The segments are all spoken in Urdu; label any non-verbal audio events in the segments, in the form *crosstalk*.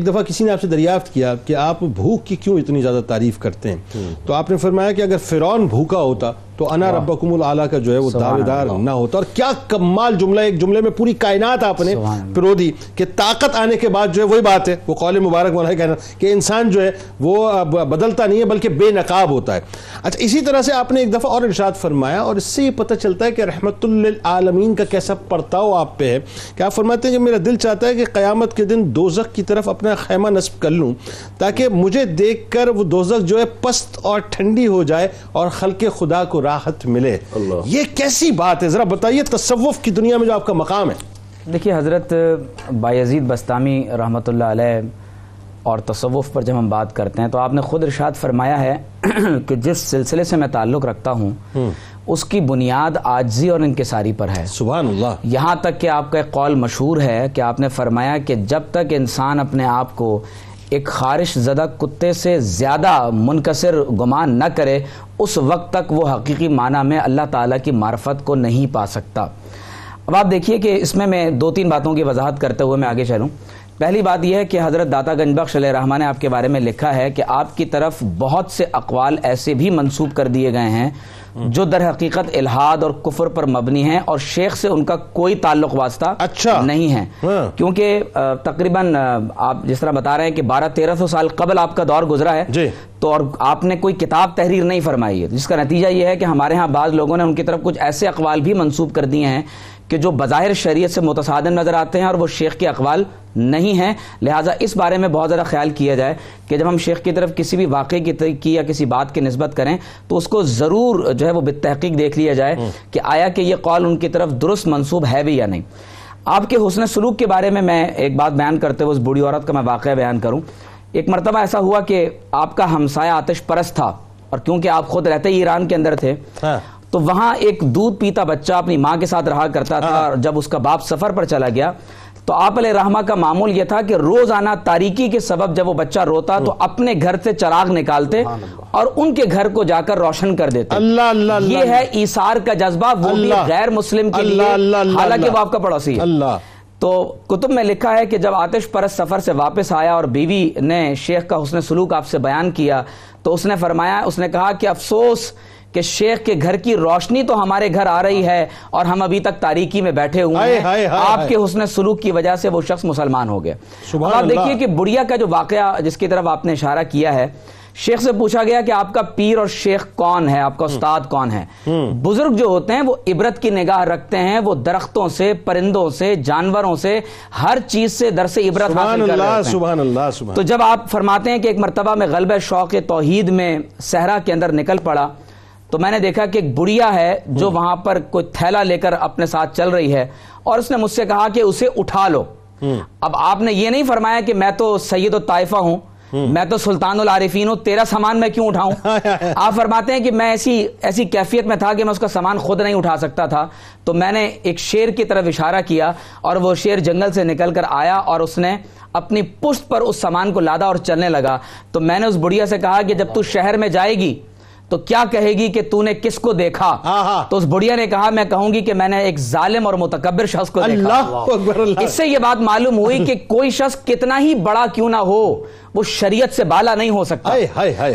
ایک دفعہ کسی نے آپ سے دریافت کیا کہ آپ بھوک کی کیوں اتنی زیادہ تعریف کرتے ہیں؟ تو آپ نے فرمایا کہ اگر فرعون بھوکا ہوتا تو انا ربکم العالی کا جو ہے وہ دعوے دار نہ ہوتا اور کیا کمال جملہ ایک جملے میں پوری کائنات آپ نے پرو دی کہ طاقت آنے کے بعد جو ہے وہی بات ہے وہ قول مبارک مولا کہنا کہ انسان جو ہے وہ بدلتا نہیں ہے بلکہ بے نقاب ہوتا ہے۔ اچھا اسی طرح سے آپ نے ایک دفعہ اور ارشاد فرمایا اور اس سے یہ پتہ چلتا ہے کہ رحمت للعالمین کا کیسا پرتاؤ آپ پہ ہے۔ کہ آپ فرماتے ہیں کہ میرا دل چاہتا ہے کہ قیامت کے دن دوزخ کی طرف اپنا خیمہ نصب کر لوں تاکہ مجھے دیکھ کر وہ دوزخ جو ہے پست اور ٹھنڈی ہو جائے اور خلق خدا کو راحت ملے۔ یہ کیسی بات ہے؟ ذرا بتائیے تصوف کی دنیا میں جو آپ کا مقام ہے۔ دیکھیے حضرت بایزید بستامی رحمۃ اللہ علیہ اور تصوف پر جب ہم بات کرتے ہیں تو آپ نے خود ارشاد فرمایا ہے کہ جس سلسلے سے میں تعلق رکھتا ہوں اس کی بنیاد آجزی اور انکساری پر ہے۔ سبحان اللہ۔ یہاں تک کہ آپ کا ایک قول مشہور ہے کہ آپ نے فرمایا کہ جب تک انسان اپنے آپ کو ایک خارش زدہ کتے سے زیادہ منکسر گمان نہ کرے، اس وقت تک وہ حقیقی معنی میں اللہ تعالیٰ کی معرفت کو نہیں پا سکتا۔ اب آپ دیکھیے کہ اس میں میں دو تین باتوں کی وضاحت کرتے ہوئے میں آگے چلوں۔ پہلی بات یہ ہے کہ حضرت داتا گنج بخش علیہ رحمٰ نے آپ کے بارے میں لکھا ہے کہ آپ کی طرف بہت سے اقوال ایسے بھی منسوب کر دیے گئے ہیں جو در حقیقت الہاد اور کفر پر مبنی ہیں اور شیخ سے ان کا کوئی تعلق واسطہ اچھا۔ نہیں ہے۔ ہاں۔ کیونکہ تقریباً آپ جس طرح بتا رہے ہیں کہ بارہ تیرہ سو سال قبل آپ کا دور گزرا ہے جی۔ تو اور آپ نے کوئی کتاب تحریر نہیں فرمائی ہے۔ جس کا نتیجہ یہ ہے کہ ہمارے ہاں بعض لوگوں نے ان کی طرف کچھ ایسے اقوال بھی منسوب کر دیے ہیں کہ جو بظاہر شریعت سے متصادم نظر آتے ہیں اور وہ شیخ کے اقوال نہیں ہیں لہٰذا اس بارے میں بہت زیادہ خیال کیا جائے کہ جب ہم شیخ کی طرف کسی بھی واقعے کی یا کسی بات کی نسبت کریں تو اس کو ضرور جو ہے وہ بالتحقیق دیکھ لیا جائے کہ آیا کہ یہ قول ان کی طرف درست منصوب ہے بھی یا نہیں۔ آپ کے حسن سلوک کے بارے میں میں ایک بات بیان کرتے ہوئے اس بوڑھی عورت کا میں واقعہ بیان کروں۔ ایک مرتبہ ایسا ہوا کہ آپ کا ہمسایہ آتش پرست تھا اور کیونکہ آپ خود رہتے ہی ایران کے اندر تھے ہاں۔ تو وہاں ایک دودھ پیتا بچہ اپنی ماں کے ساتھ رہا کرتا تھا ہاں۔ اور جب اس کا باپ سفر پر چلا گیا تو آپ علیہ رحمہ کا معمول یہ تھا کہ روزانہ تاریکی کے سبب جب وہ بچہ روتا تو اپنے گھر سے چراغ نکالتے اور ان کے گھر کو جا کر روشن کر دیتے۔ اللہ اللہ یہ ہے ایسار کا جذبہ وہ بھی غیر مسلم کے لیے۔ حالانکہ وہ آپ کا پڑوسی ہے۔ تو کتب میں لکھا ہے کہ جب آتش پرس سفر سے واپس آیا اور بیوی نے شیخ کا حسن سلوک آپ سے بیان کیا تو اس نے فرمایا اس نے کہا کہ افسوس کہ شیخ کے گھر کی روشنی تو ہمارے گھر آ رہی ہے اور ہم ابھی تک تاریکی میں بیٹھے ہوئے ہیں۔ آپ کے حسن سلوک کی وجہ سے وہ شخص مسلمان ہو گیا۔ آپ دیکھیے کہ بڑیا کا جو واقعہ جس کی طرف آپ نے اشارہ کیا ہے شیخ سے پوچھا گیا کہ آپ کا پیر اور شیخ کون ہے آپ کا استاد کون ہے؟ بزرگ جو ہوتے ہیں وہ عبرت کی نگاہ رکھتے ہیں وہ درختوں سے پرندوں سے جانوروں سے ہر چیز سے درس عبرت حاصل کر رہے ہیں۔ تو جب آپ فرماتے ہیں کہ ایک مرتبہ میں غلب شوق توحید میں صحرا کے اندر نکل پڑا تو میں نے دیکھا کہ ایک بڑیا ہے جو وہاں پر کوئی تھیلا لے کر اپنے ساتھ چل رہی ہے اور اس نے مجھ سے کہا کہ اسے اٹھا لو۔ اب آپ نے یہ نہیں فرمایا کہ میں تو سید و طائفہ ہوں میں تو سلطان العارفین ہوں تیرا سامان میں کیوں اٹھاؤں؟ *laughs* آپ فرماتے ہیں کہ میں ایسی ایسی کیفیت میں تھا کہ میں اس کا سامان خود نہیں اٹھا سکتا تھا۔ تو میں نے ایک شیر کی طرف اشارہ کیا اور وہ شیر جنگل سے نکل کر آیا اور اس نے اپنی پشت پر اس سامان کو لادا اور چلنے لگا۔ تو میں نے اس بڑھیا سے کہا کہ جب تو شہر میں جائے گی تو کیا کہے گی کہ تو نے کس کو دیکھا؟ ہاں، ہاں۔ تو اس بڑھیا نے کہا میں کہوں گی کہ میں نے ایک ظالم اور متکبر شخص کو دیکھا۔ اس سے یہ بات معلوم ہوئی کہ کوئی شخص کتنا ہی بڑا کیوں نہ ہو وہ شریعت سے بالا نہیں ہو سکتا۔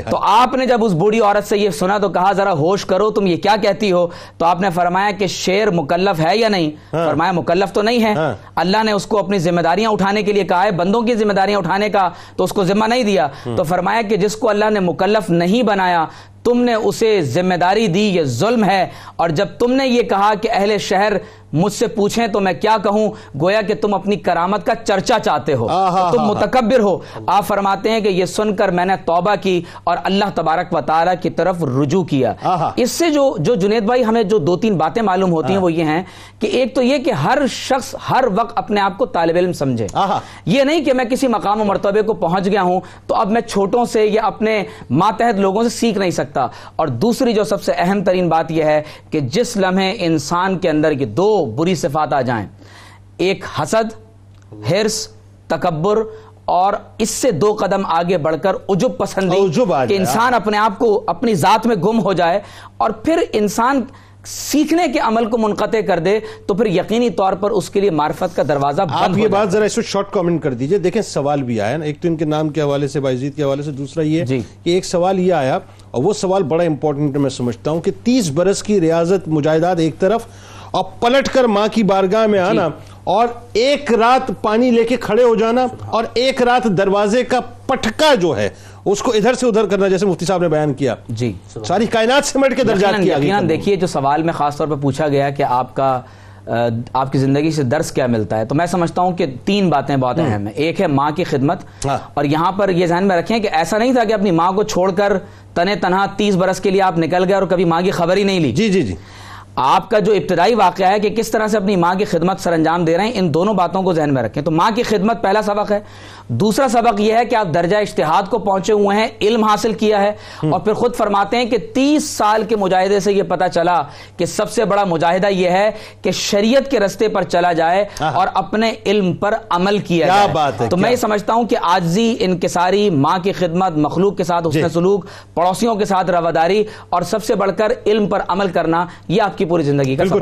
تو آپ نے جب اس بوڑھی عورت سے یہ سنا تو کہا ذرا ہوش کرو تم یہ کیا کہتی ہو؟ تو آپ نے فرمایا کہ شیر مکلف ہے یا نہیں؟ ہاں۔ فرمایا مکلف تو نہیں ہے۔ اللہ نے اس کو اپنی ذمہ داریاں اٹھانے کے لیے کہا ہے بندوں کی ذمہ داریاں اٹھانے کا تو اس کو ذمہ نہیں دیا۔ تو فرمایا کہ جس کو اللہ نے مکلف نہیں بنایا تم نے اسے ذمہ داری دی، یہ ظلم ہے۔ اور جب تم نے یہ کہا کہ اہل شہر مجھ سے پوچھیں تو میں کیا کہوں؟ گویا کہ تم اپنی کرامت کا چرچا چاہتے ہو تم متکبر ہو۔ آپ فرماتے ہیں کہ یہ سن کر میں نے توبہ کی اور اللہ تبارک و تعالیٰ کی طرف رجوع کیا۔ اس سے جو جو جنید بھائی ہمیں جو دو تین باتیں معلوم ہوتی ہیں وہ یہ ہیں کہ ایک تو یہ کہ ہر شخص ہر وقت اپنے آپ کو طالب علم سمجھے۔ یہ نہیں کہ میں کسی مقام و مرتبے کو پہنچ گیا ہوں تو اب میں چھوٹوں سے یا اپنے ماتحت لوگوں سے سیکھ نہیں سکتا۔ اور دوسری جو سب سے اہم ترین بات یہ ہے کہ جس لمحے انسان کے اندر کی دو بری صفات آ جائیں۔ ایک حسد ہرس تکبر اور اس سے دو قدم آگے بڑھ کر عجب پسندی کہ انسان اپنے آپ کو اپنی ذات میں گم ہو جائے اور پھر انسان سیکھنے کے عمل کو منقطع کر دے تو پھر یقینی طور پر اس کے لیے معرفت کا دروازہ آپ یہ بات ذرا اس کو شارٹ کامنٹ کر دیجیے۔ دیکھیں سوال بھی آیا نا۔ ایک تو ان کے نام کے حوالے سے بائزید کے حوالے سے دوسرا یہ جی۔ کہ ایک سوال یہ آیا اور وہ سوال بڑا امپورٹنٹ میں سمجھتا ہوں کہ تیس برس کی ریاضت مجاہدات ایک طرف اور پلٹ کر ماں کی بارگاہ میں آنا جی۔ اور ایک رات پانی لے کے کھڑے ہو جانا اور ایک رات دروازے کا پٹکا جو ہے اس کو ادھر سے ادھر کرنا جیسے مفتی صاحب نے بیان کیا۔ جی۔ ساری کائنات سمٹ کے درجات کیا دیکھیے جو سوال میں خاص طور پہ پوچھا گیا کہ آپ کا آپ کی زندگی سے درس کیا ملتا ہے تو میں سمجھتا ہوں کہ تین باتیں بہت اہم ہیں۔ ایک ہے ماں کی خدمت ہاں۔ اور یہاں پر یہ ذہن میں رکھیں کہ ایسا نہیں تھا کہ اپنی ماں کو چھوڑ کر تنے تنہا تیس برس کے لیے آپ نکل گئے اور کبھی ماں کی خبر ہی نہیں لی۔ جی جی جی۔ آپ کا جو ابتدائی واقعہ ہے کہ کس طرح سے اپنی ماں کی خدمت سر انجام دے رہے ہیں، ان دونوں باتوں کو ذہن میں رکھیں۔ تو ماں کی خدمت پہلا سبق ہے دوسرا سبق یہ ہے کہ آپ درجہ اشتہاد کو پہنچے ہوئے ہیں علم حاصل کیا ہے اور پھر خود فرماتے ہیں کہ تیس سال کے مجاہدے سے یہ پتا چلا کہ سب سے بڑا مجاہدہ یہ ہے کہ شریعت کے رستے پر چلا جائے اور اپنے علم پر عمل کیا جائے۔ تو میں یہ سمجھتا ہوں کہ آجزی انکساری ماں کی خدمت مخلوق کے ساتھ حسن جی۔ سلوک پڑوسیوں کے ساتھ رواداری اور سب سے بڑھ کر علم پر عمل کرنا یہ آپ کی پوری زندگی کا